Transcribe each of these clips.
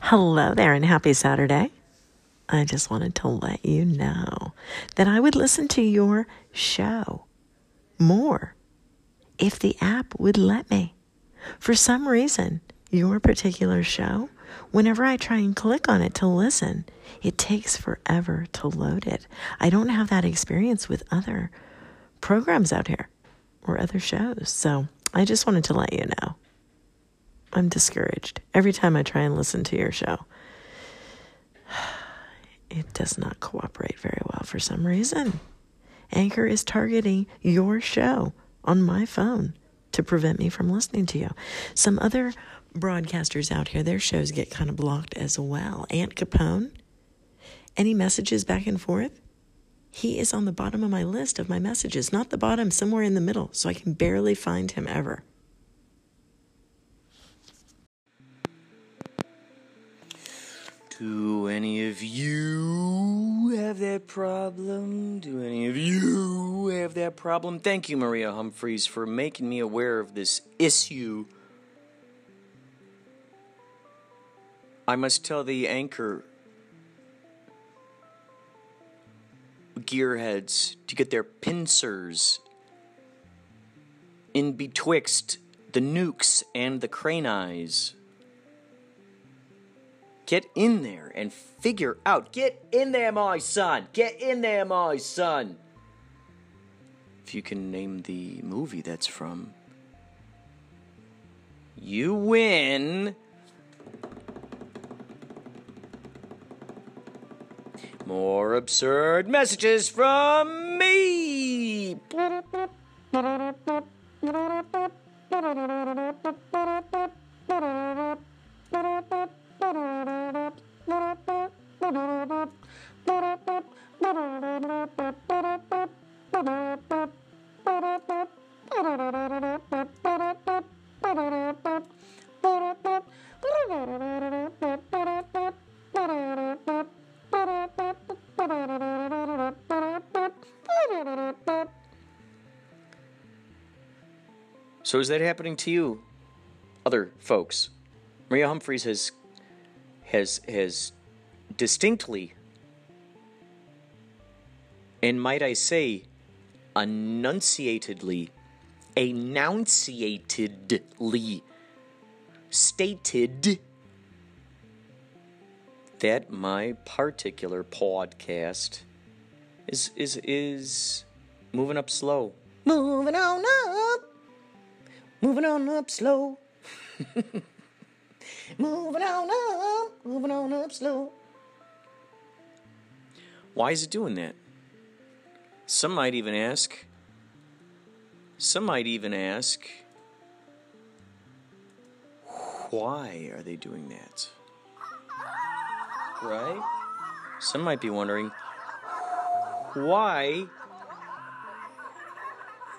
Hello there and happy Saturday. I just wanted to let you know that I would listen to your show more if the app would let me. For some reason, your particular show, whenever I try and click on it to listen, it takes forever to load it. I don't have that experience with other programs out here or other shows. So I just wanted to let you know. I'm discouraged every time I try and listen to your show. It does not cooperate very well for some reason. Anchor is targeting your show on my phone to prevent me from listening to you. Some other broadcasters out here, their shows get kind of blocked as well. Ant Capone, any messages back and forth? He is on the bottom of my list of my messages, not the bottom, somewhere in the middle, so I can barely find him ever. Do any of you have that problem? Do any of you have that problem? Thank you, Maria Humphreys, for making me aware of this issue. I must tell the anchor gearheads to get their pincers in betwixt the nukes and the crane eyes. Get in there and figure out. Get in there, my son. Get in there, my son. If you can name the movie that's from, you win. More absurd messages from me. So is that happening to you, other folks? Maria Humphreys has has has distinctly and might I say enunciatedly enunciatedly stated that my particular podcast is is is moving up slow. Moving on up. Moving on up slow. moving on up. Moving on up slow. Why is it doing that? Some might even ask. Some might even ask. Why are they doing that? Right? Some might be wondering why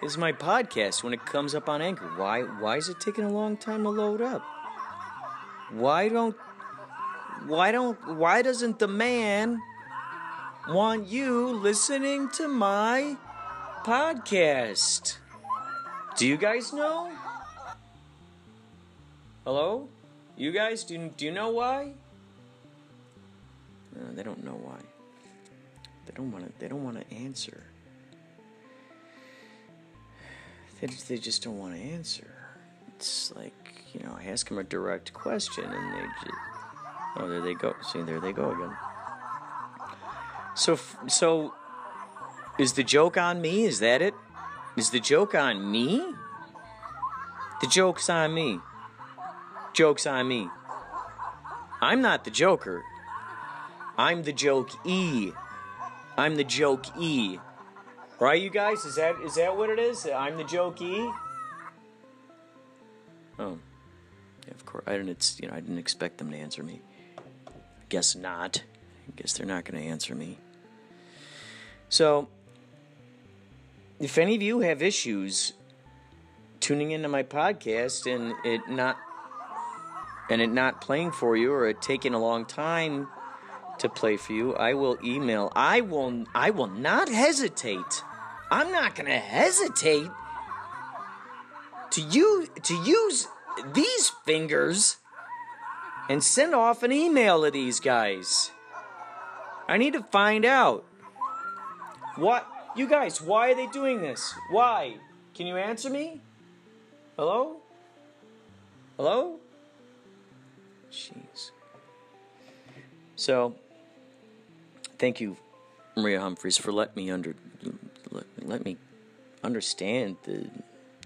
is my podcast when it comes up on Anchor? Why why is it taking a long time to load up? Why don't why don't why doesn't the man want you listening to my podcast? Do you guys know? Hello? You guys do do you know why? No, they don't know why. They don't want to. They don't want to answer. They they just don't want to answer. It's like you know, I ask them a direct question, and they just oh, there they go. See, there they go again. So, so is the joke on me? Is that it? Is the joke on me? The joke's on me. Joke's on me. I'm not the Joker. I'm the joke E. I'm the joke E. Right, you guys? Is that is that what it is? I'm the joke E. Oh, of course. I didn't. You know, I didn't expect them to answer me. Guess not. I guess they're not going to answer me. So, if any of you have issues tuning into my podcast and it not and it not playing for you or it taking a long time to play for you, I will email. I will I will not hesitate. I'm not going to hesitate to you to use these fingers and send off an email to these guys. I need to find out. What? You guys, why are they doing this? Why? Can you answer me? Hello? Hello? Jeez. So, thank you, Maria Humphreys, for letting me under let, let me understand the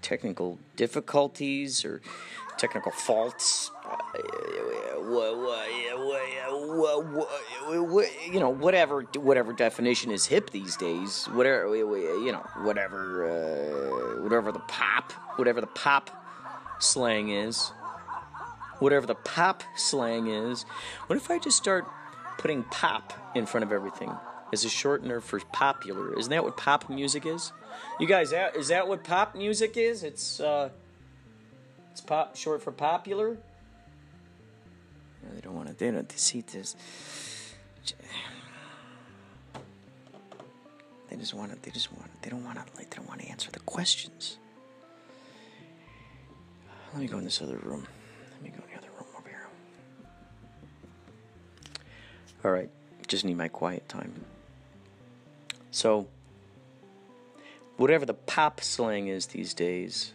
technical difficulties or technical faults. You know, whatever whatever definition is hip these days. Whatever you know, whatever uh, whatever the pop, whatever the pop slang is, whatever the pop slang is. What if I just start putting pop in front of everything as a shortener for popular? Isn't that what pop music is? You guys, is that what pop music is? It's uh, it's pop short for popular. No, they don't want to. They don't They see this. They just want to. They just want. They don't want to. Like they don't want to answer the questions. Let me go in this other room. Let me go in the other room over here. All right. Just need my quiet time. So, whatever the pop slang is these days,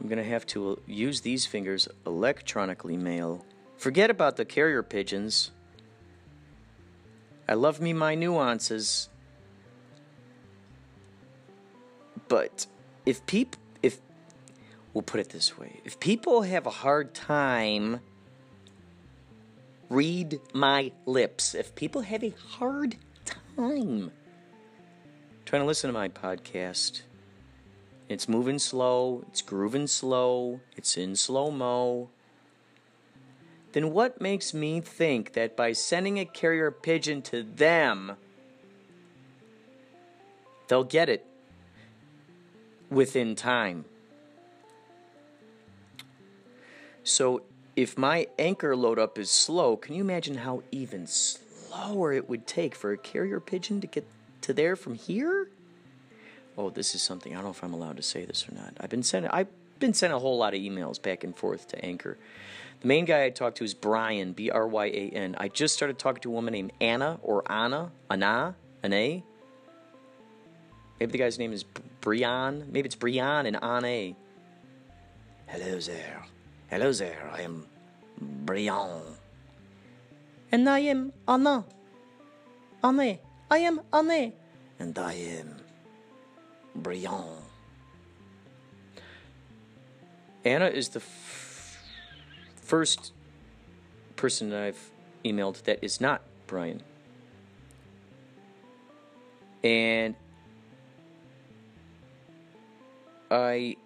I'm going to have to uh, use these fingers electronically mail. Forget about the carrier pigeons. I love me my nuances. But if people if we'll put it this way, if people have a hard time read my lips, if people have a hard time trying to listen to my podcast. It's moving slow, it's grooving slow, it's in slow mo. Then what makes me think that by sending a carrier pigeon to them, they'll get it within time? So if my anchor load up is slow, can you imagine how even slower it would take for a carrier pigeon to get to there from here? Oh, this is something I don't know if I'm allowed to say this or not. I've been sending I've been sending a whole lot of emails back and forth to Anchor. The main guy I talked to is Brian, B R Y A N. I just started talking to a woman named Anna or Anna, Anna, Anna. Maybe the guy's name is Brian. Maybe it's Brian and Anna. Hello there. Hello there. I am Brian. And I am Anna. Anna. I am Anne. And I am Brian. Anna is the f- first person I've emailed that is not Brian. And I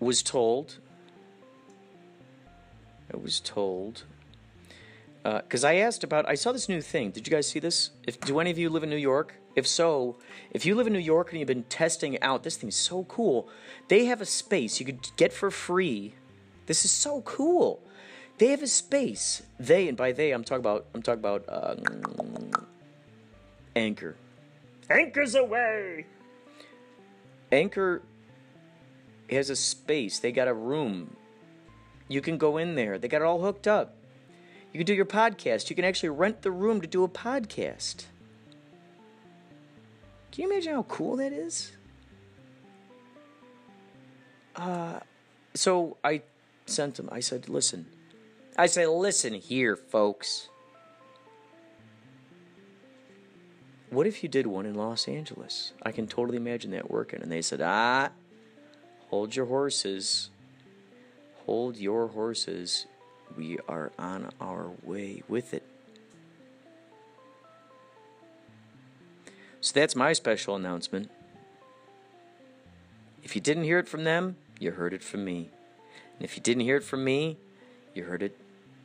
was told, I was told because uh, I asked about. I saw this new thing. Did you guys see this? If do any of you live in New York? If so, if you live in New York and you've been testing out, this thing's so cool. They have a space you could get for free. This is so cool. They have a space. They and by they, I'm talking about. I'm talking about uh, Anchor. Anchor's away. Anchor has a space. They got a room. You can go in there. They got it all hooked up. You can do your podcast. You can actually rent the room to do a podcast. Can you imagine how cool that is? Uh, so I sent him. I said, listen. I said, listen here, folks. What if you did one in Los Angeles? I can totally imagine that working. And they said, ah, hold your horses. Hold your horses we are on our way with it. So that's my special announcement. If you didn't hear it from them, you heard it from me. And if you didn't hear it from me, you heard it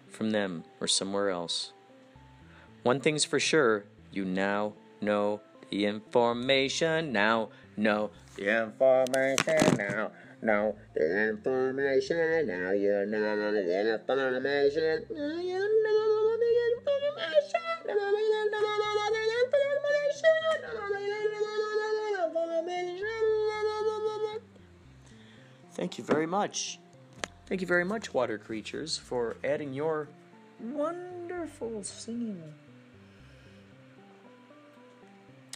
from them or somewhere else. One thing's for sure you now know the information. Now know the information now know the information. Now you know the information. Now you know the information. Thank you very much. Thank you very much, water creatures, for adding your wonderful singing.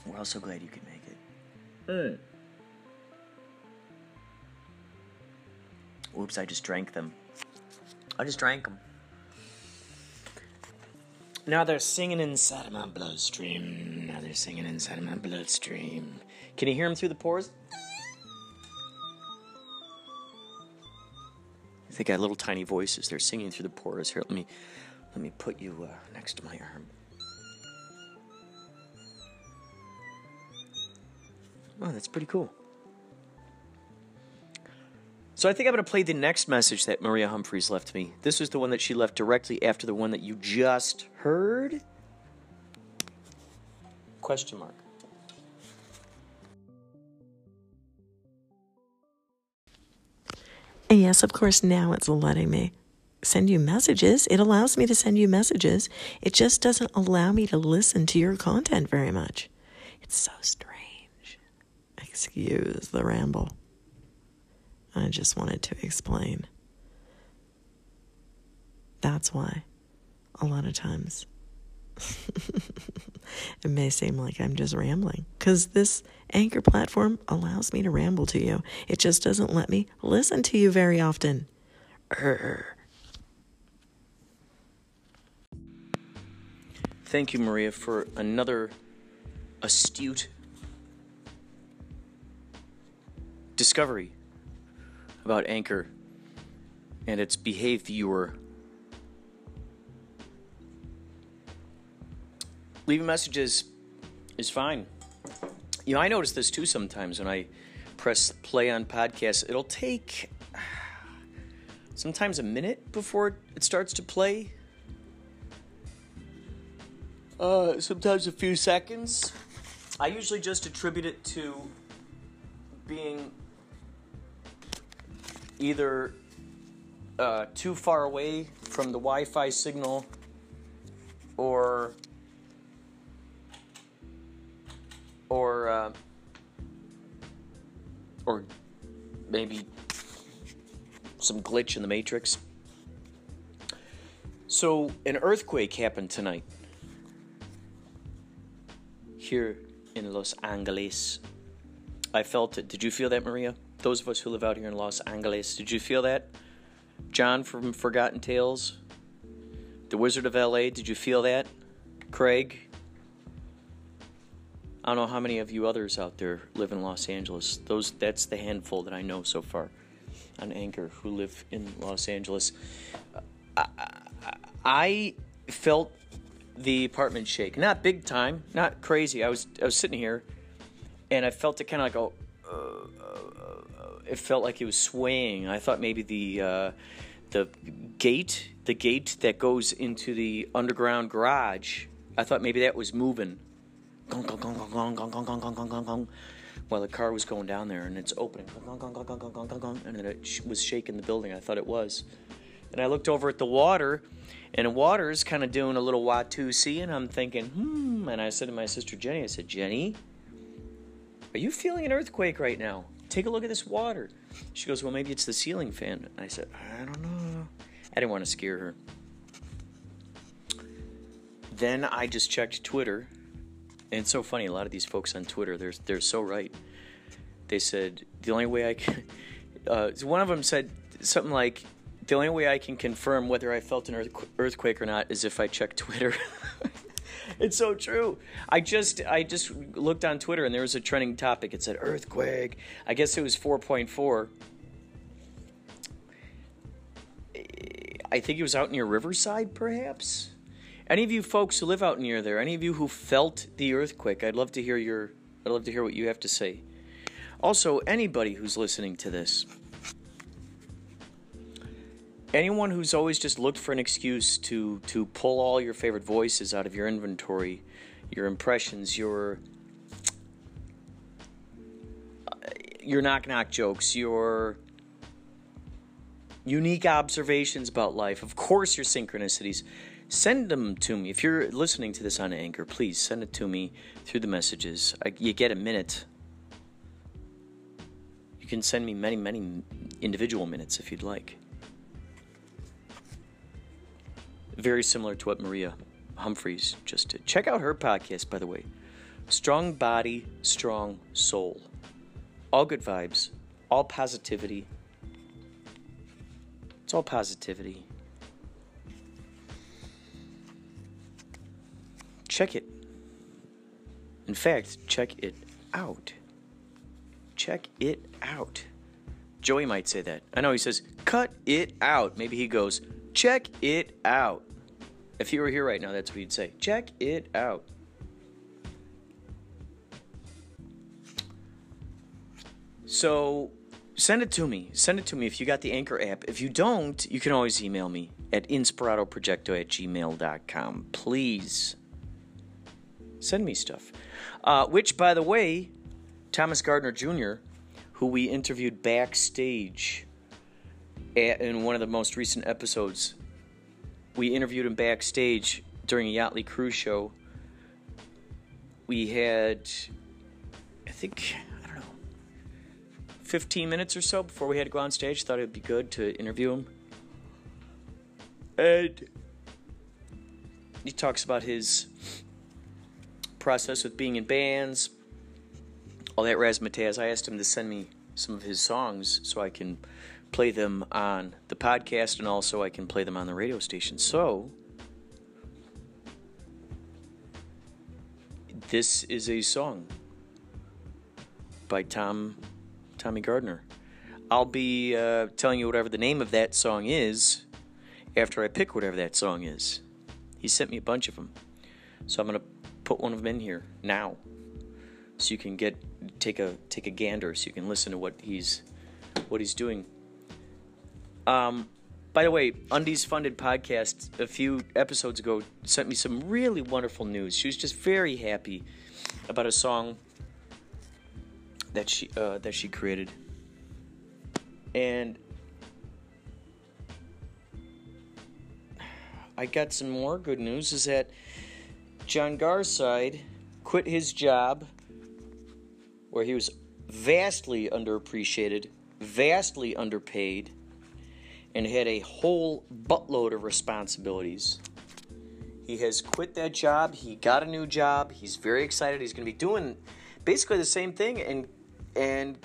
We're also glad you could make it. Mm. Oops, I just drank them. I just drank them. Now they're singing inside of my bloodstream. Now they're singing inside of my bloodstream. Can you hear them through the pores? They got little tiny voices. They're singing through the pores. Here, let me let me put you uh, next to my arm. Oh, that's pretty cool. So I think I'm going to play the next message that Maria Humphreys left me. This was the one that she left directly after the one that you just heard. Question mark. And yes, of course, now it's letting me send you messages. It allows me to send you messages. It just doesn't allow me to listen to your content very much. It's so strange. Excuse the ramble. I just wanted to explain. That's why a lot of times it may seem like I'm just rambling because this anchor platform allows me to ramble to you. It just doesn't let me listen to you very often. Urgh. Thank you, Maria, for another astute discovery about Anchor and its behavior. Leaving messages is fine. You know, I notice this too sometimes when I press play on podcasts. It'll take sometimes a minute before it starts to play. Uh, sometimes a few seconds. I usually just attribute it to being either uh, too far away from the Wi Fi signal or or uh, or maybe some glitch in the matrix. So an earthquake happened tonight here in Los Angeles. I felt it. Did you feel that, Maria? Those of us who live out here in Los Angeles, did you feel that? John from Forgotten Tales, The Wizard of LA, did you feel that? Craig, I don't know how many of you others out there live in Los Angeles. Those that's the handful that I know so far on Anchor who live in Los Angeles. I, I felt the apartment shake. Not big time, not crazy. I was I was sitting here, and I felt it kind of like a Uh, uh, uh, it felt like it was swaying. I thought maybe the uh, the gate, the gate that goes into the underground garage. I thought maybe that was moving gong, gong, gong, gong, gong, gong, gong, gong, gong, gong, gong, while the car was going down there and it's opening, gong, gong, gong, gong, gong, gong, gong, gong, and then it was shaking the building. I thought it was. And I looked over at the water, and the water's kind of doing a little Watusi, and I'm thinking, hmm. And I said to my sister Jenny, I said, Jenny, are you feeling an earthquake right now? Take a look at this water. She goes, well, maybe it's the ceiling fan. I said, I don't know. I didn't want to scare her. Then I just checked Twitter and it's so funny. A lot of these folks on Twitter, they're they're so right. They said the only way I can. Uh, one of them said something like, "The only way I can confirm whether I felt an earthquake or not is if I check Twitter." it's so true. I just I just looked on Twitter and there was a trending topic. It said earthquake. I guess it was 4.4. I think it was out near Riverside, perhaps. Any of you folks who live out near there, any of you who felt the earthquake, I'd love to hear your I'd love to hear what you have to say. Also, anybody who's listening to this, anyone who's always just looked for an excuse to to pull all your favorite voices out of your inventory, your impressions, your uh, your knock knock jokes, your unique observations about life, of course your synchronicities send them to me. If you're listening to this on Anchor, please send it to me through the messages. I, you get a minute. You can send me many, many individual minutes if you'd like. Very similar to what Maria Humphreys just did. Check out her podcast, by the way. Strong body, strong soul. All good vibes, all positivity. It's all positivity. Check it. In fact, check it out. Check it out. Joey might say that. I know he says, cut it out. Maybe he goes, check it out. If you were here right now, that's what you'd say. Check it out. So send it to me. Send it to me if you got the Anchor app. If you don't, you can always email me at inspiratoprojecto at gmail.com. Please send me stuff. Uh, which, by the way, Thomas Gardner Jr., who we interviewed backstage at, in one of the most recent episodes, we interviewed him backstage during a Yachtly Cruise show. We had, I think, I don't know, 15 minutes or so before we had to go on stage. Thought it would be good to interview him. And he talks about his process with being in bands, all that razzmatazz. I asked him to send me some of his songs so I can play them on the podcast and also I can play them on the radio station. So, this is a song by Tom Tommy Gardner. I'll be uh, telling you whatever the name of that song is after I pick whatever that song is. He sent me a bunch of them, so I'm gonna put one of them in here now, so you can get take a take a gander, so you can listen to what he's what he's doing. Um, by the way, Undies Funded podcast a few episodes ago sent me some really wonderful news. She was just very happy about a song that she uh, that she created, and I got some more good news. Is that John Garside quit his job where he was vastly underappreciated, vastly underpaid, and had a whole buttload of responsibilities. He has quit that job. He got a new job. He's very excited. He's going to be doing basically the same thing and and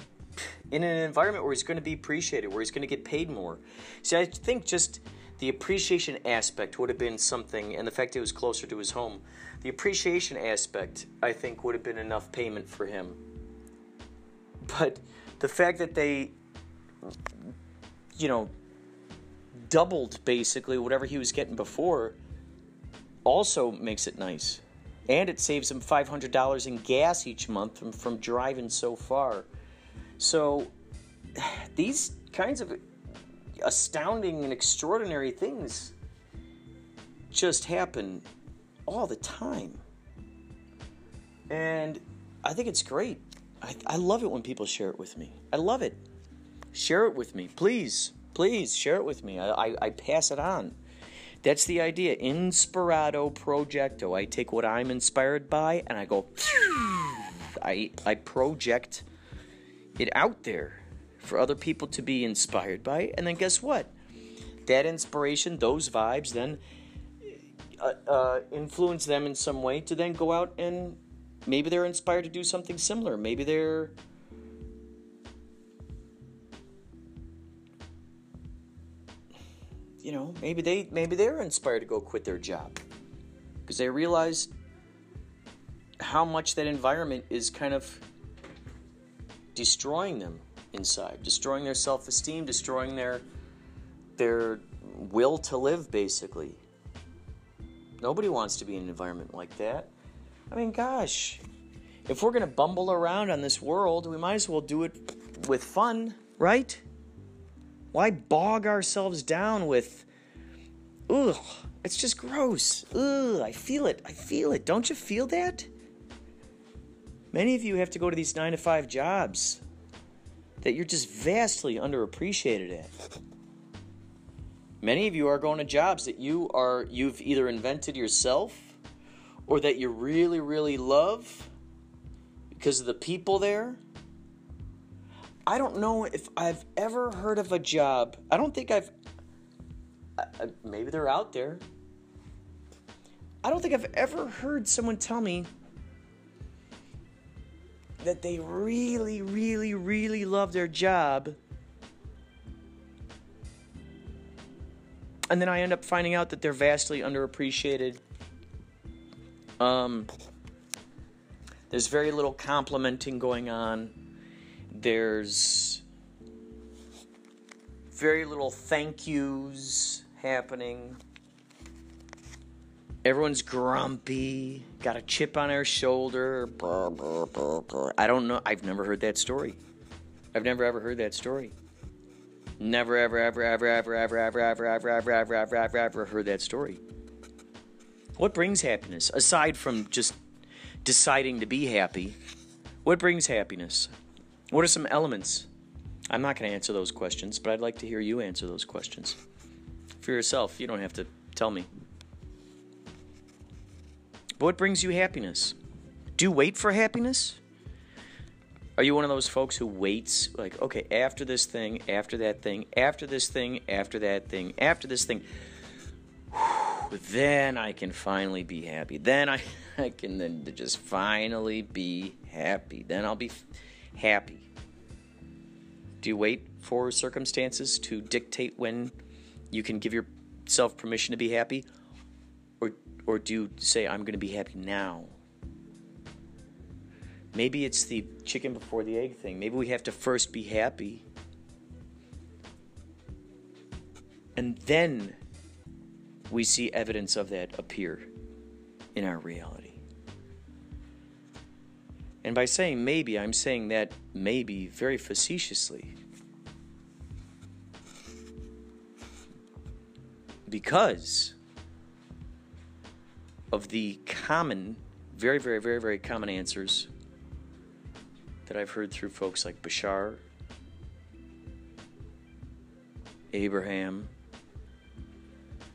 in an environment where he's going to be appreciated, where he's going to get paid more. See, I think just the appreciation aspect would have been something, and the fact it was closer to his home, the appreciation aspect, I think, would have been enough payment for him. But the fact that they, you know, doubled basically whatever he was getting before also makes it nice. And it saves him $500 in gas each month from, from driving so far. So these kinds of astounding and extraordinary things just happen all the time. And I think it's great. I, I love it when people share it with me. I love it. Share it with me, please. Please share it with me. I, I, I pass it on. That's the idea. Inspirato projecto. I take what I'm inspired by and I go, I, I project it out there for other people to be inspired by. And then guess what? That inspiration, those vibes, then uh, uh, influence them in some way to then go out and maybe they're inspired to do something similar. Maybe they're. You know, maybe they maybe they're inspired to go quit their job because they realize how much that environment is kind of destroying them inside, destroying their self-esteem, destroying their their will to live basically. Nobody wants to be in an environment like that. I mean, gosh, if we're going to bumble around on this world, we might as well do it with fun, right? Why bog ourselves down with ugh, it's just gross. Ugh, I feel it. I feel it. Don't you feel that? Many of you have to go to these 9 to 5 jobs that you're just vastly underappreciated at. Many of you are going to jobs that you are you've either invented yourself or that you really really love because of the people there. I don't know if I've ever heard of a job. I don't think I've maybe they're out there. I don't think I've ever heard someone tell me that they really, really, really love their job. And then I end up finding out that they're vastly underappreciated. Um, there's very little complimenting going on. There's very little thank yous happening. Everyone's grumpy, got a chip on their shoulder. I don't know. I've never heard that story. I've never ever heard that story. Never ever ever ever ever ever ever ever ever ever ever ever ever ever heard that story. What brings happiness aside from just deciding to be happy? What brings happiness? What are some elements? I'm not going to answer those questions, but I'd like to hear you answer those questions. For yourself, you don't have to tell me. What brings you happiness? Do you wait for happiness? Are you one of those folks who waits, like, okay, after this thing, after that thing, after this thing, after that thing, after this thing, whew, then I can finally be happy. Then I, I can then just finally be happy. Then I'll be happy. Do you wait for circumstances to dictate when you can give yourself permission to be happy? Or or do you say, I'm going to be happy now? Maybe it's the chicken before the egg thing. Maybe we have to first be happy. And then we see evidence of that appear in our reality. And by saying maybe, I'm saying that maybe very facetiously. Because of the common, very, very, very, very common answers that I've heard through folks like Bashar, Abraham,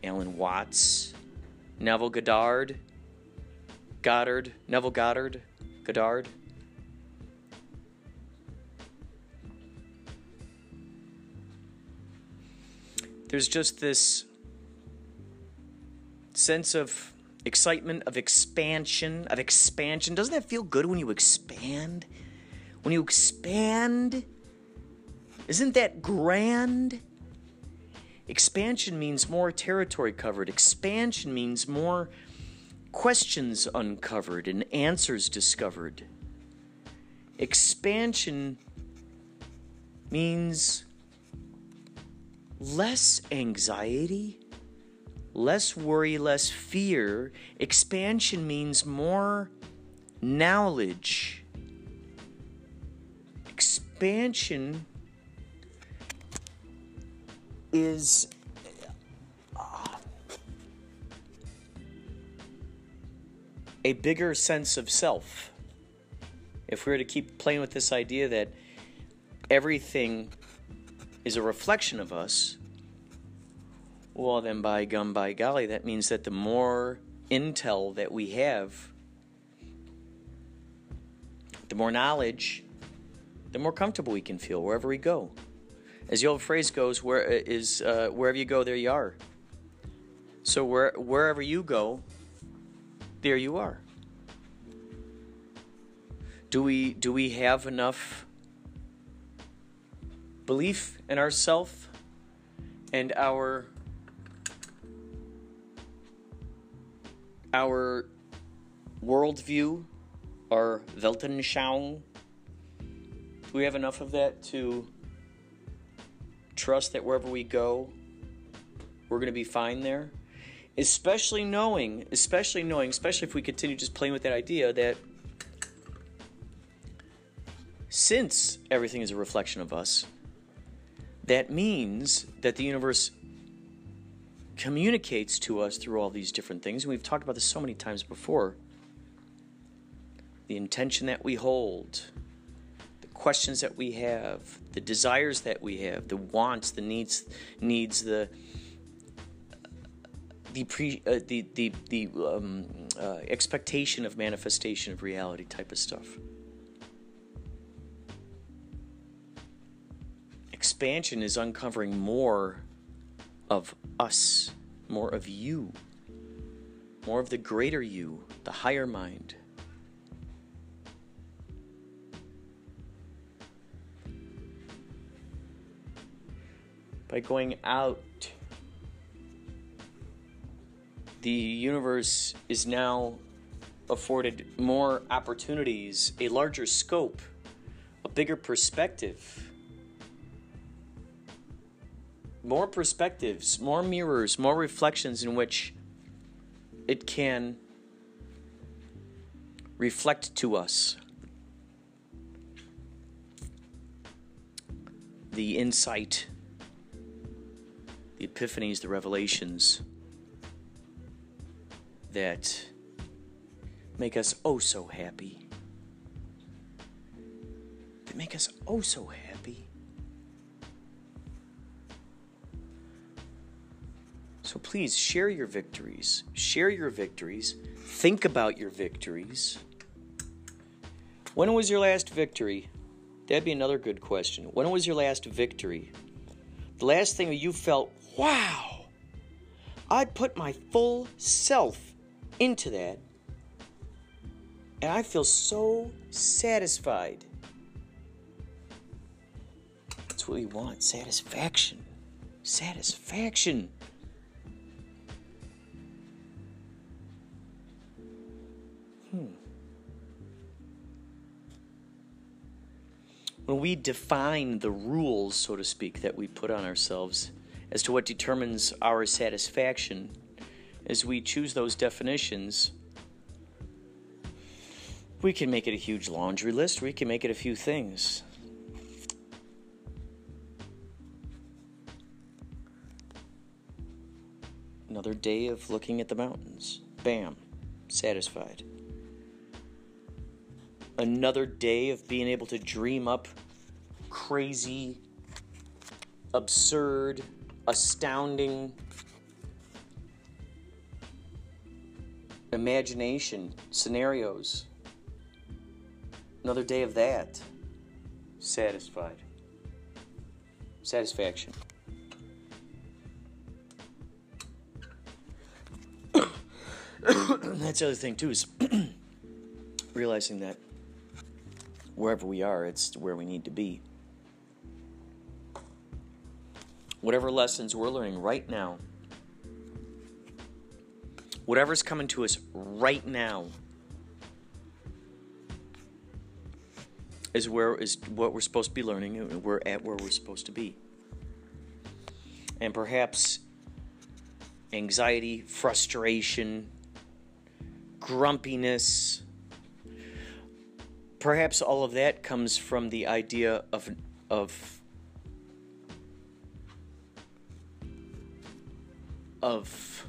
Alan Watts, Neville Goddard, Goddard, Neville Goddard, There's just this sense of excitement of expansion, of expansion. Doesn't that feel good when you expand? When you expand, isn't that grand? Expansion means more territory covered. Expansion means more questions uncovered and answers discovered. Expansion means less anxiety less worry, less fear. Expansion means more knowledge. Expansion is a bigger sense of self. If we were to keep playing with this idea that everything is a reflection of us, well, then, by gum, by golly, that means that the more intel that we have, the more knowledge, the more comfortable we can feel wherever we go. As the old phrase goes, "Where uh, uh, wherever you go, there you are." So where, wherever you go, there you are. Do we do we have enough belief in ourself and our our worldview, our Weltanschauung, do we have enough of that to trust that wherever we go, we're going to be fine there? Especially knowing, especially knowing, especially if we continue just playing with that idea that since everything is a reflection of us, that means that the universe communicates to us through all these different things. And we've talked about this so many times before. The intention that we hold, the questions that we have, the desires that we have, the wants, the needs, needs, the the pre, uh, the the the um, uh, expectation of manifestation of reality type of stuff. Expansion is uncovering more of us, more of you. more of the greater you, the higher mind. By going out, the universe is now afforded more opportunities, a larger scope, a bigger perspective. More perspectives, more mirrors, more reflections in which it can reflect to us the insight, the epiphanies, the revelations that make us oh so happy. That make us oh so happy. So please share your victories. Share your victories. Think about your victories. When was your last victory? That'd be another good question. When was your last victory? The last thing you felt, wow, I put my full self into that, and I feel so satisfied. That's what we want satisfaction. Satisfaction. Hmm. When we define the rules, so to speak, that we put on ourselves as to what determines our satisfaction, as we choose those definitions, we can make it a huge laundry list, we can make it a few things. Another day of looking at the mountains. Bam, satisfied another day of being able to dream up crazy, absurd, astounding imagination scenarios. Another day of that. Satisfied. Satisfaction. That's the other thing, too, is realizing that wherever we are, it's where we need to be. Whatever lessons we're learning right now, whatever's coming to us right now, is where is what we're supposed to be learning and we're at where we're supposed to be. And perhaps anxiety, frustration, grumpiness, perhaps all of that comes from the idea of of of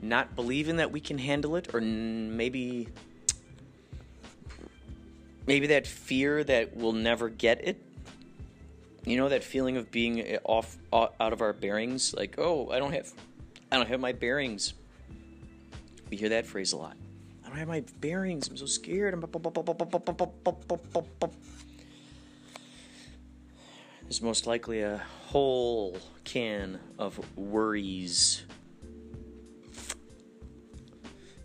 not believing that we can handle it or maybe maybe that fear that we'll never get it you know that feeling of being off out of our bearings like oh i don't have i don't have my bearings we hear that phrase a lot I don't have my bearings. I'm so scared. There's most likely a whole can of worries.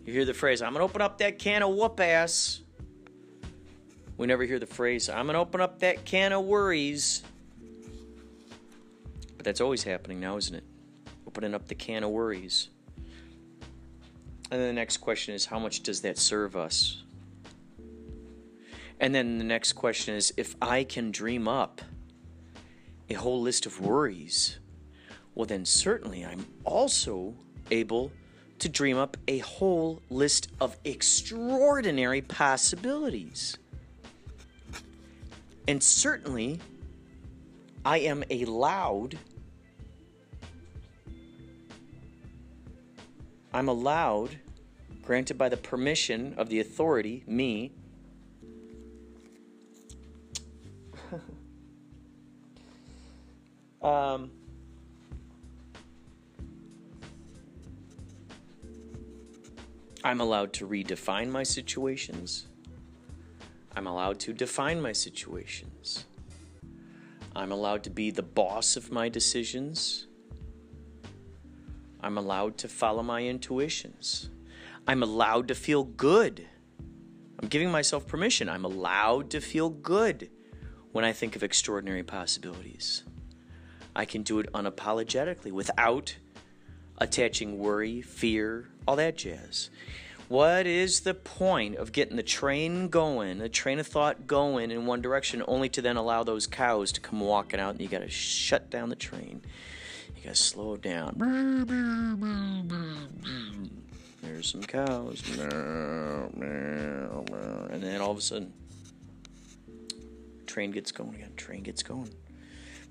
You hear the phrase, I'm going to open up that can of whoop ass. We never hear the phrase, I'm going to open up that can of worries. But that's always happening now, isn't it? Opening up the can of worries. And then the next question is, how much does that serve us? And then the next question is, if I can dream up a whole list of worries, well, then certainly I'm also able to dream up a whole list of extraordinary possibilities. And certainly, I am allowed I'm allowed, granted by the permission of the authority, me, um, I'm allowed to redefine my situations. I'm allowed to define my situations. I'm allowed to be the boss of my decisions. I'm allowed to follow my intuitions. I'm allowed to feel good. I'm giving myself permission. I'm allowed to feel good when I think of extraordinary possibilities. I can do it unapologetically without attaching worry, fear, all that jazz. What is the point of getting the train going, the train of thought going in one direction, only to then allow those cows to come walking out and you gotta shut down the train? You gotta slow it down. There's some cows. And then all of a sudden, train gets going again. Train gets going.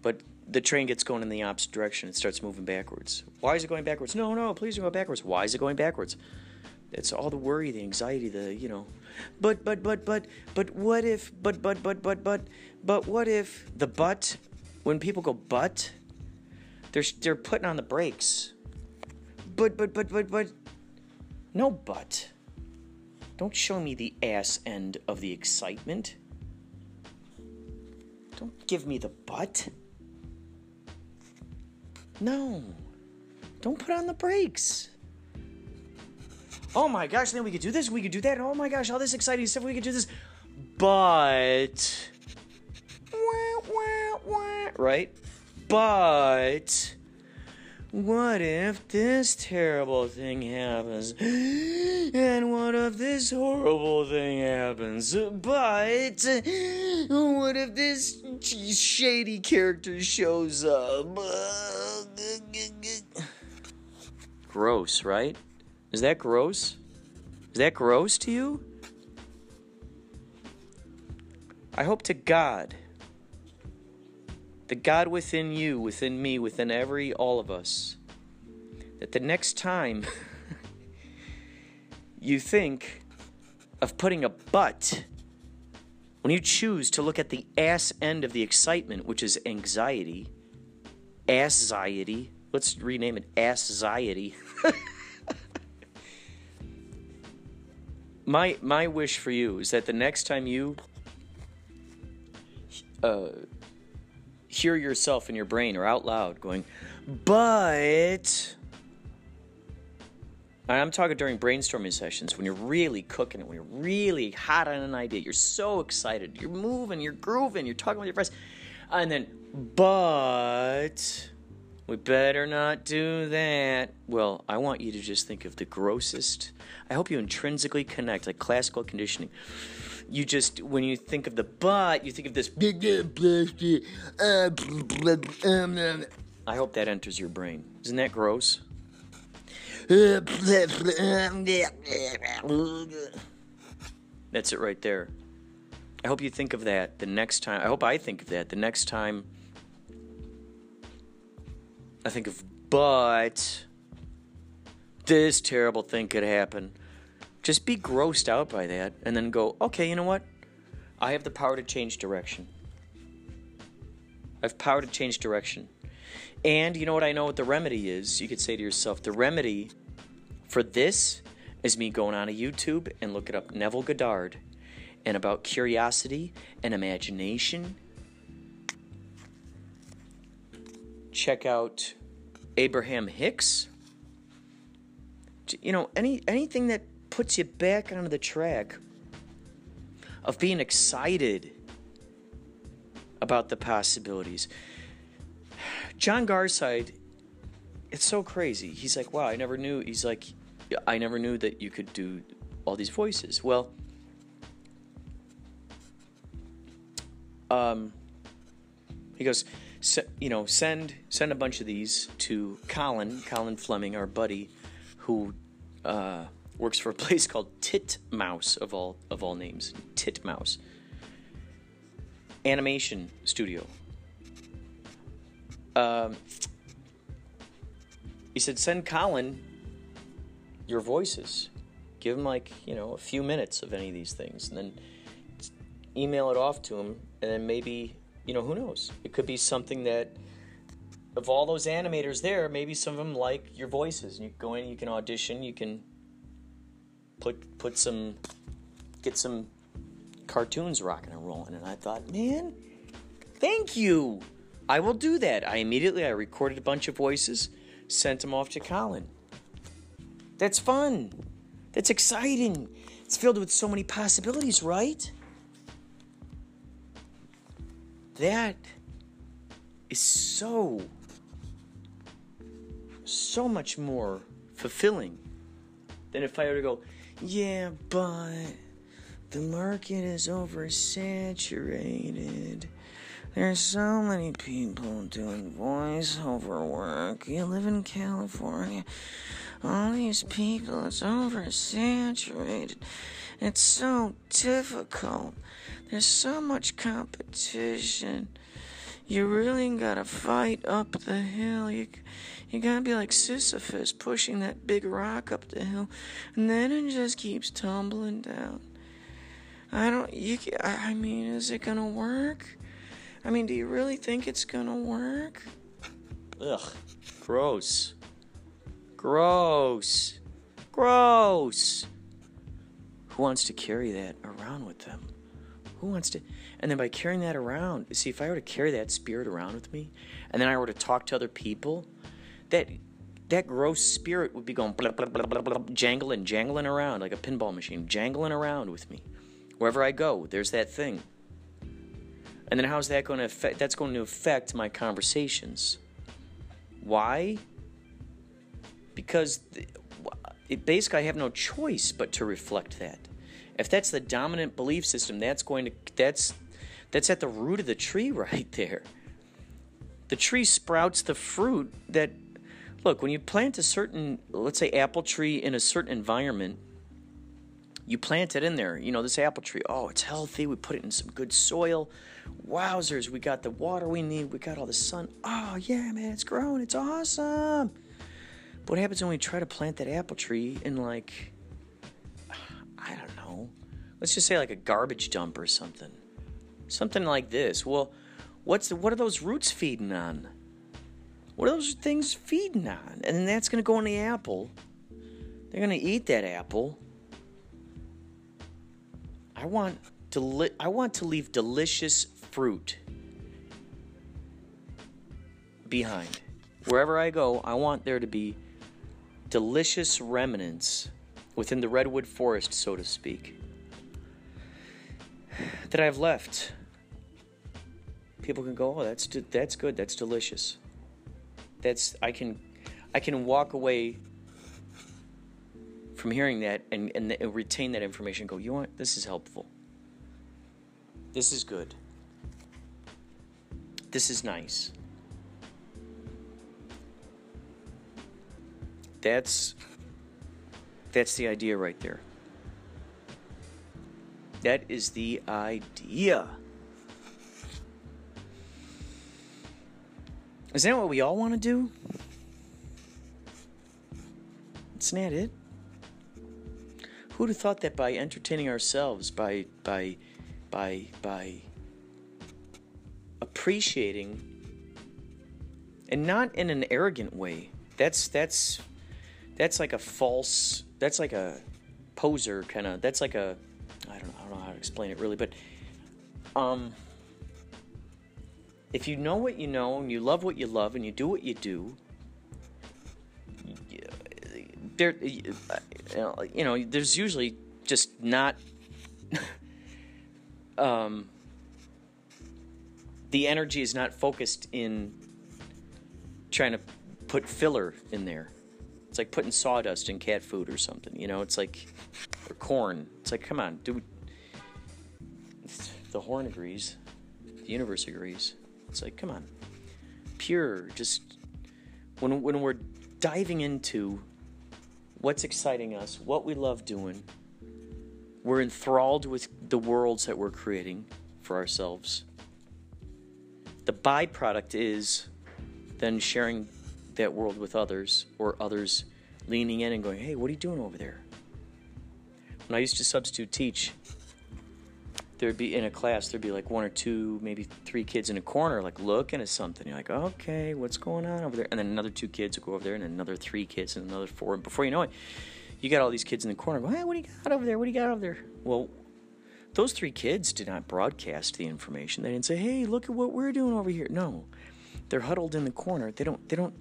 But the train gets going in the opposite direction. It starts moving backwards. Why is it going backwards? No, no, please don't go backwards. Why is it going backwards? It's all the worry, the anxiety, the, you know, but, but, but, but, but what if, but, but, but, but, but, but what if the but, when people go but, they're, they're putting on the brakes. But, but, but, but, but, no but. Don't show me the ass end of the excitement. Don't give me the butt. No. Don't put on the brakes. Oh my gosh, then we could do this, we could do that. Oh my gosh, all this exciting stuff, we could do this. But. Right? But. What if this terrible thing happens? And what if this horrible thing happens? But what if this shady character shows up? Gross, right? Is that gross? Is that gross to you? I hope to God, the God within you, within me, within every, all of us, that the next time you think of putting a but, when you choose to look at the ass end of the excitement, which is anxiety, ass-ziety, let's rename it ass-ziety. my my wish for you is that the next time you uh, hear yourself in your brain or out loud going, but. I'm talking during brainstorming sessions when you're really cooking it, when you're really hot on an idea, you're so excited, you're moving, you're grooving, you're talking with your friends, and then, but we better not do that. Well, I want you to just think of the grossest. I hope you intrinsically connect, like classical conditioning. You just, when you think of the butt, you think of this. I hope that enters your brain. Isn't that gross? That's it right there. I hope you think of that the next time. I hope I think of that the next time I think of, but this terrible thing could happen. Just be grossed out by that and then go, okay, you know what? I have the power to change direction. I have power to change direction. And you know what I know what the remedy is? You could say to yourself, the remedy for this is me going on a YouTube and looking up Neville Goddard and about curiosity and imagination. Check out Abraham Hicks. You know, any anything that puts you back onto the track of being excited about the possibilities. John Garside, it's so crazy. He's like, wow, I never knew. He's like, I never knew that you could do all these voices. Well, um, he goes, you know, send send a bunch of these to Colin, Colin Fleming, our buddy, who uh, works for a place called Titmouse of all of all names, Titmouse Animation Studio. Um, he said, send Colin your voices. Give him like you know a few minutes of any of these things, and then email it off to him, and then maybe you know who knows? It could be something that of all those animators there, maybe some of them like your voices, you go in, you can audition, you can put put some get some cartoons rocking and rolling. And I thought, man, thank you. I will do that. I immediately I recorded a bunch of voices, sent them off to Colin. That's fun. That's exciting. It's filled with so many possibilities, right? That is so, so much more fulfilling than if I were to go, yeah, but the market is oversaturated. There's so many people doing voiceover work. You live in California. All these people, it's oversaturated. It's so difficult. There's so much competition. You really gotta fight up the hill. You, you gotta be like Sisyphus pushing that big rock up the hill, and then it just keeps tumbling down. I don't. You. I mean, is it gonna work? I mean, do you really think it's gonna work? Ugh. Gross. Gross. Gross. Who wants to carry that around with them? Who wants to? And then by carrying that around, see, if I were to carry that spirit around with me, and then I were to talk to other people, that that gross spirit would be going blah, blah, blah, blah, blah, jangling, jangling around like a pinball machine, jangling around with me. Wherever I go, there's that thing. And then how's that going to affect? That's going to affect my conversations. Why? Because it, basically I have no choice but to reflect that. If that's the dominant belief system, that's going to that's that's at the root of the tree right there. The tree sprouts the fruit that look, when you plant a certain let's say apple tree in a certain environment, you plant it in there. You know, this apple tree, oh, it's healthy. We put it in some good soil. Wowzers, we got the water we need. We got all the sun. Oh, yeah, man, it's growing. It's awesome. But what happens when we try to plant that apple tree in, like, I don't know, let's just say like a garbage dump or something? Something like this. Well, what's the, what are those roots feeding on? What are those things feeding on? And then that's going to go in the apple. They're going to eat that apple I want deli- I want to leave delicious fruit behind. Wherever I go, I want there to be delicious remnants within the redwood forest, so to speak, that I've left. People can go, "Oh, that's that's good. That's delicious." That's I can I can walk away from hearing that and, and, and retain that information go, you what? This is helpful. This is good. This is nice. That's that's the idea right there. That is the idea. Is that what we all want to do? Isn't that it? Who'd have thought that by entertaining ourselves, by by by by appreciating and not in an arrogant way. That's that's that's like a false that's like a poser kind of that's like a I don't know, I don't know how to explain it really, but um if you know what you know and you love what you love and you do what you do, there you know there's usually just not um, the energy is not focused in trying to put filler in there. It's like putting sawdust in cat food or something, you know. It's like or corn. It's like, come on, dude. The horn agrees. The universe agrees. It's like, come on, pure. Just when when we're diving into what's exciting us, what we love doing. We're enthralled with the worlds that we're creating for ourselves. The byproduct is then sharing that world with others or others leaning in and going, hey, what are you doing over there? When I used to substitute teach, there'd be in a class, there'd be like one or two, maybe three kids in a corner, like looking at something. You're like, okay, what's going on over there? And then another two kids would go over there, and another three kids, and another four. And before you know it, you got all these kids in the corner. Go, hey, what do you got over there? What do you got over there? Well, those three kids did not broadcast the information. They didn't say, hey, look at what we're doing over here. No, they're huddled in the corner. They don't. They don't.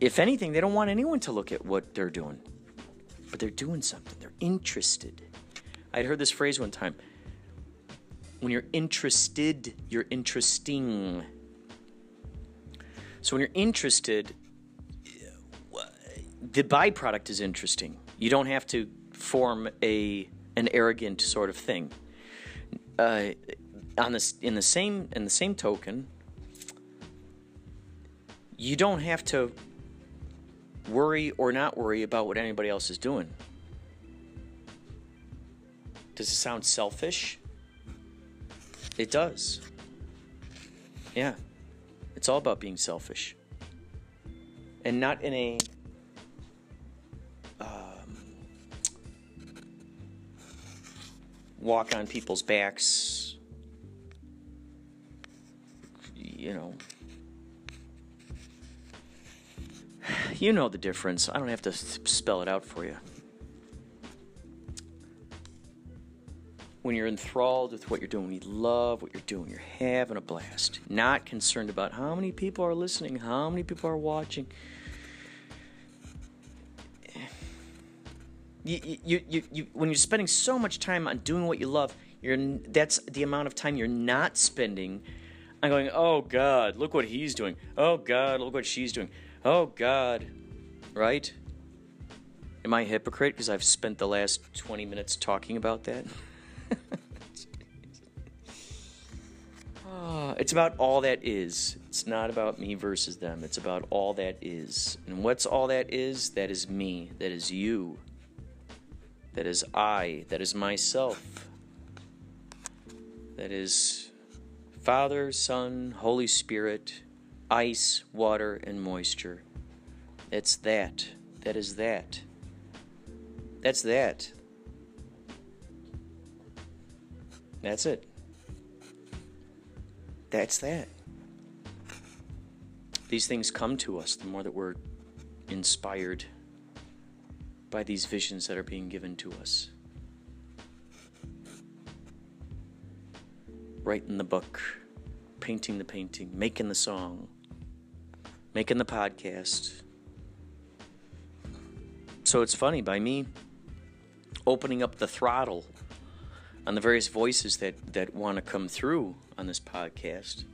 if anything, they don't want anyone to look at what they're doing. But they're doing something. They're interested. I'd heard this phrase one time. When you're interested, you're interesting. So when you're interested, the byproduct is interesting. You don't have to form a an arrogant sort of thing. Uh, on this, in the same in the same token, you don't have to worry or not worry about what anybody else is doing. Does it sound selfish? It does. Yeah. It's all about being selfish. And not in a um, walk on people's backs, you know. You know the difference. I don't have to spell it out for you. When you're enthralled with what you're doing, you love what you're doing, you're having a blast, not concerned about how many people are listening, how many people are watching. You, you, you, you, when you're spending so much time on doing what you love, you're, that's the amount of time you're not spending on going, oh God, look what he's doing. Oh God, look what she's doing. Oh God, right? Am I a hypocrite because I've spent the last 20 minutes talking about that? It's about all that is. It's not about me versus them. It's about all that is. And what's all that is? That is me. That is you. That is I. That is myself. That is Father, Son, Holy Spirit, ice, water, and moisture. It's that. That is that. That's that. That's it. That's that. These things come to us the more that we're inspired by these visions that are being given to us. Writing the book, painting the painting, making the song, making the podcast. So it's funny, by me opening up the throttle on the various voices that, that want to come through on this podcast.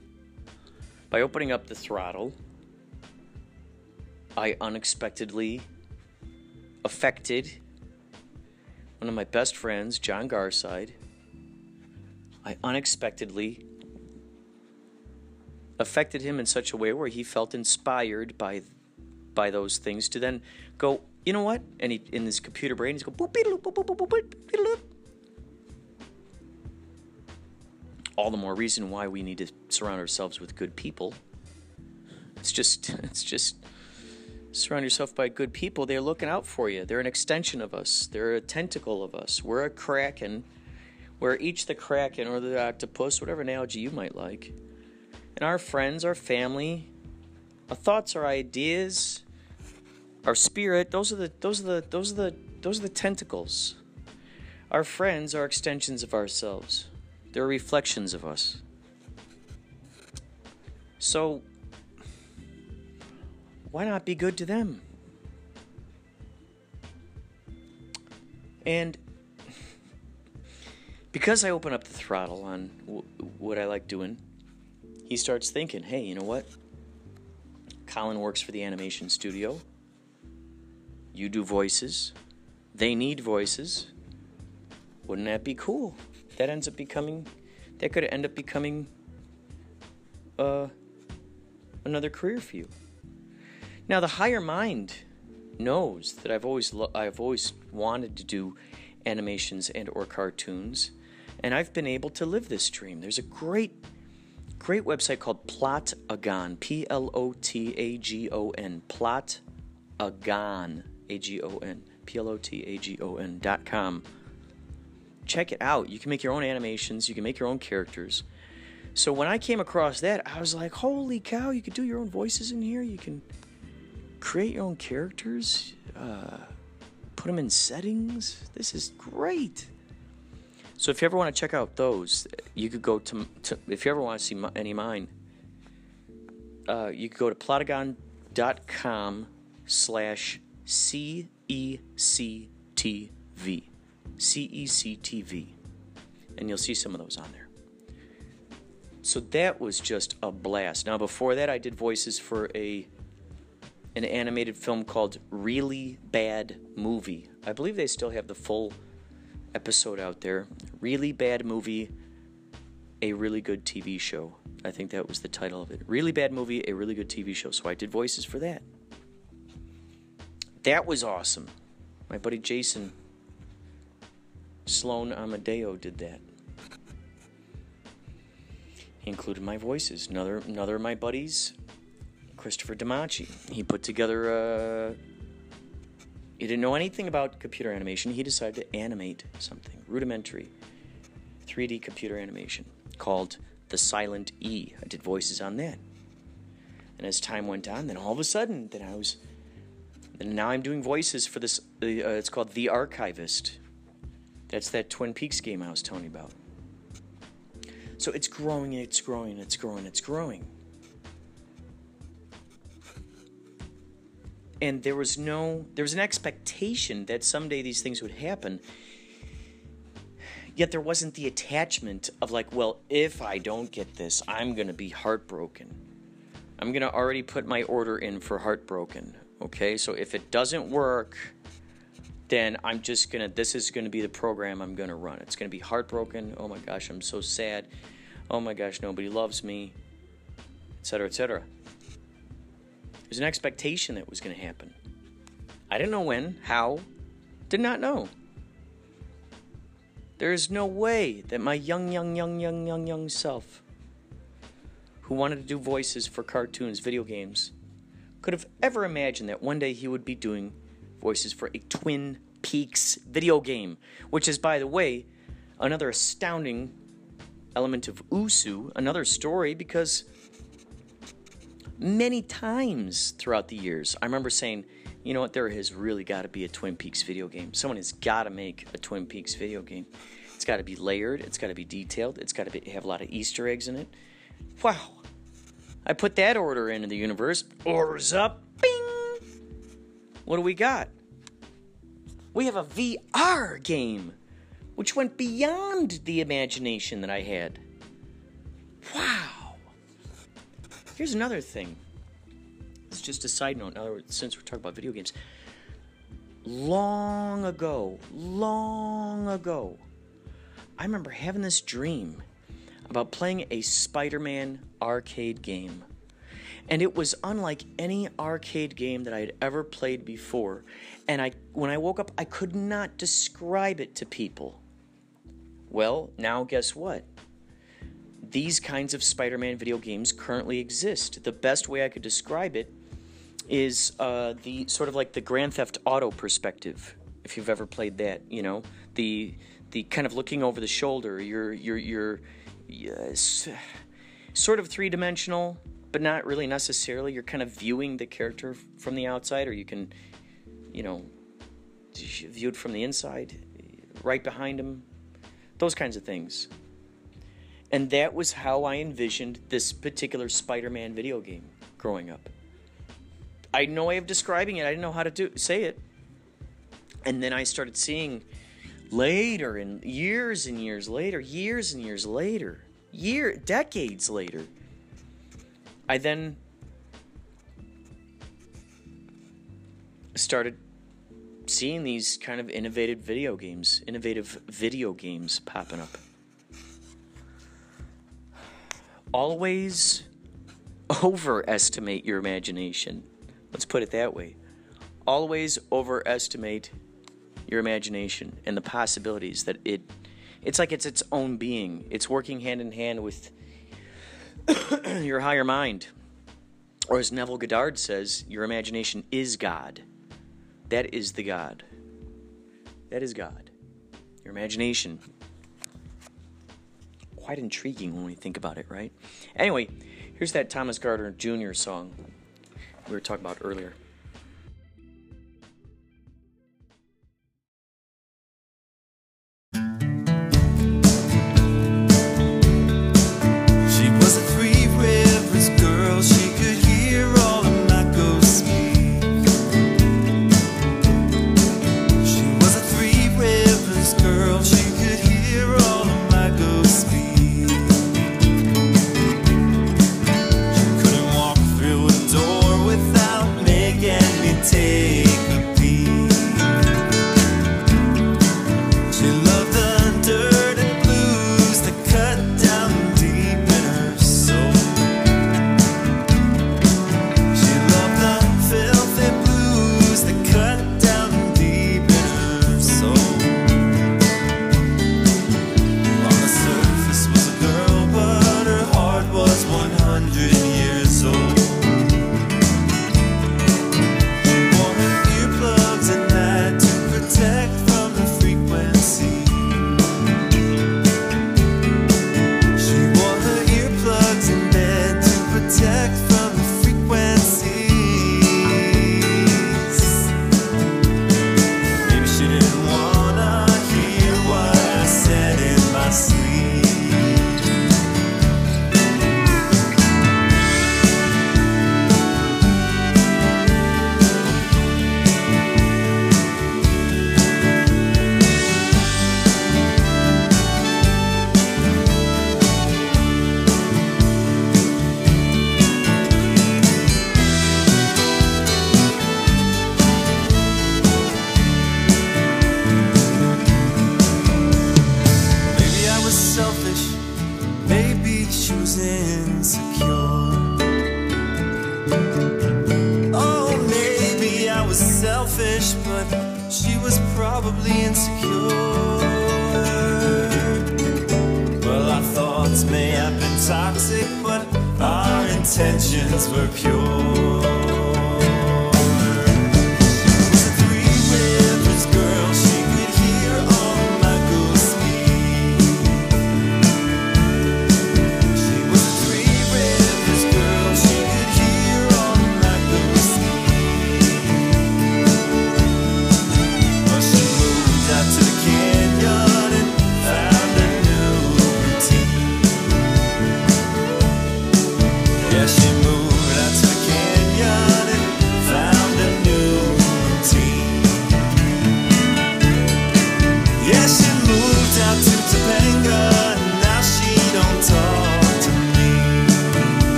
By opening up the throttle, I unexpectedly affected one of my best friends, John Garside. I unexpectedly affected him in such a way where he felt inspired by by those things to then go, you know what? And he in his computer brain, he's go boop, boop, boop, boop, boop, boop, boop, all the more reason why we need to surround ourselves with good people. It's just, it's just surround yourself by good people. They're looking out for you. They're an extension of us. They're a tentacle of us. We're a kraken. We're each the kraken or the octopus, whatever analogy you might like. And our friends, our family, our thoughts, our ideas, our spirit, those are the those are the those are the those are the tentacles. Our friends are extensions of ourselves. They're reflections of us. So, why not be good to them? And because I open up the throttle on w- what I like doing, he starts thinking, hey, you know what? Colin works for the animation studio. You do voices. They need voices. Wouldn't that be cool? That ends up becoming that could end up becoming uh, another career for you. Now the higher mind knows that I've always lo- I've always wanted to do animations and or cartoons and I've been able to live this dream. There's a great great website called Plotagon, P L O T A G O N, Plotagon, A G O N, P L O T A G O N dot com check it out. You can make your own animations, you can make your own characters. So when I came across that, I was like, holy cow, you can do your own voices in here. You can create your own characters, uh, put them in settings. This is great. So if you ever want to check out those, you could go to, to if you ever want to see my, any of mine, uh, you could go to plotagon.com slash C E C T V. C E C T V. And you'll see some of those on there. So that was just a blast. Now before that I did voices for a an animated film called Really Bad Movie. I believe they still have the full episode out there. Really Bad Movie, a really good TV show. I think that was the title of it. Really Bad Movie, a really good TV show. So I did voices for that. That was awesome. My buddy Jason Sloan Amadeo did that. He included my voices. Another another of my buddies Christopher Damachi. He put together a. He didn't know anything about computer animation. He decided to animate something rudimentary 3D computer animation called The Silent E. I did voices on that. And as time went on, then all of a sudden, then I was. And now I'm doing voices for this. Uh, it's called The Archivist. That's that Twin Peaks game I was telling you about. So it's growing, it's growing, it's growing, it's growing. and there was no there was an expectation that someday these things would happen yet there wasn't the attachment of like well if i don't get this i'm going to be heartbroken i'm going to already put my order in for heartbroken okay so if it doesn't work then i'm just to this is to be the program i'm to run it's to be heartbroken oh my gosh i'm so sad oh my gosh nobody loves me etc etc there's an expectation that was to happen. I didn't know when, how, did not know. There is no way that my young, young, young, young, young, young self, who wanted to do voices for cartoons, video games, could have ever imagined that one day he would be doing voices for a Twin Peaks video game, which is, by the way, another astounding element of Usu, another story, because many times throughout the years. I remember saying, you know what, there has really got to be a Twin Peaks video game. Someone has got to make a Twin Peaks video game. It's got to be layered, it's got to be detailed, it's got to have a lot of Easter eggs in it. Wow. I put that order into the universe. Orders up. Bing! What do we got? We have a VR game, which went beyond the imagination that I had. Wow. Here's another thing. It's just a side note. Now, since we're talking about video games, long ago, long ago, I remember having this dream about playing a Spider-Man arcade game. And it was unlike any arcade game that I had ever played before. And I when I woke up, I could not describe it to people. Well, now guess what? these kinds of Spider Man video games currently exist. The best way I could describe it is uh, the sort of like the Grand Theft Auto perspective, if you've ever played that, you know, the the kind of looking over the shoulder, you're you're you're sort of three dimensional, but not really necessarily. You're kind of viewing the character from the outside, or you can, you know, view it from the inside, right behind him, those kinds of things. And that was how I envisioned this particular Spider Man video game growing up. I had no way of describing it, I didn't know how to do, say it. And then I started seeing later, and years and years later, years and years later, year, decades later, I then started seeing these kind of innovative video games, innovative video games popping up always overestimate your imagination. Let's put it that way. Always overestimate your imagination and the possibilities that it it's like it's its own being. It's working hand in hand with your higher mind. Or as Neville Goddard says, your imagination is God. That is the God. That is God. Your imagination quite intriguing when we think about it, right? Anyway, here's that Thomas Gardner Jr. song we were talking about earlier.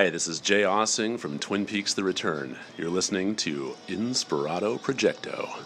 Hi, this is Jay Aaseng from Twin Peaks The Return. You're listening to Inspirato Projecto.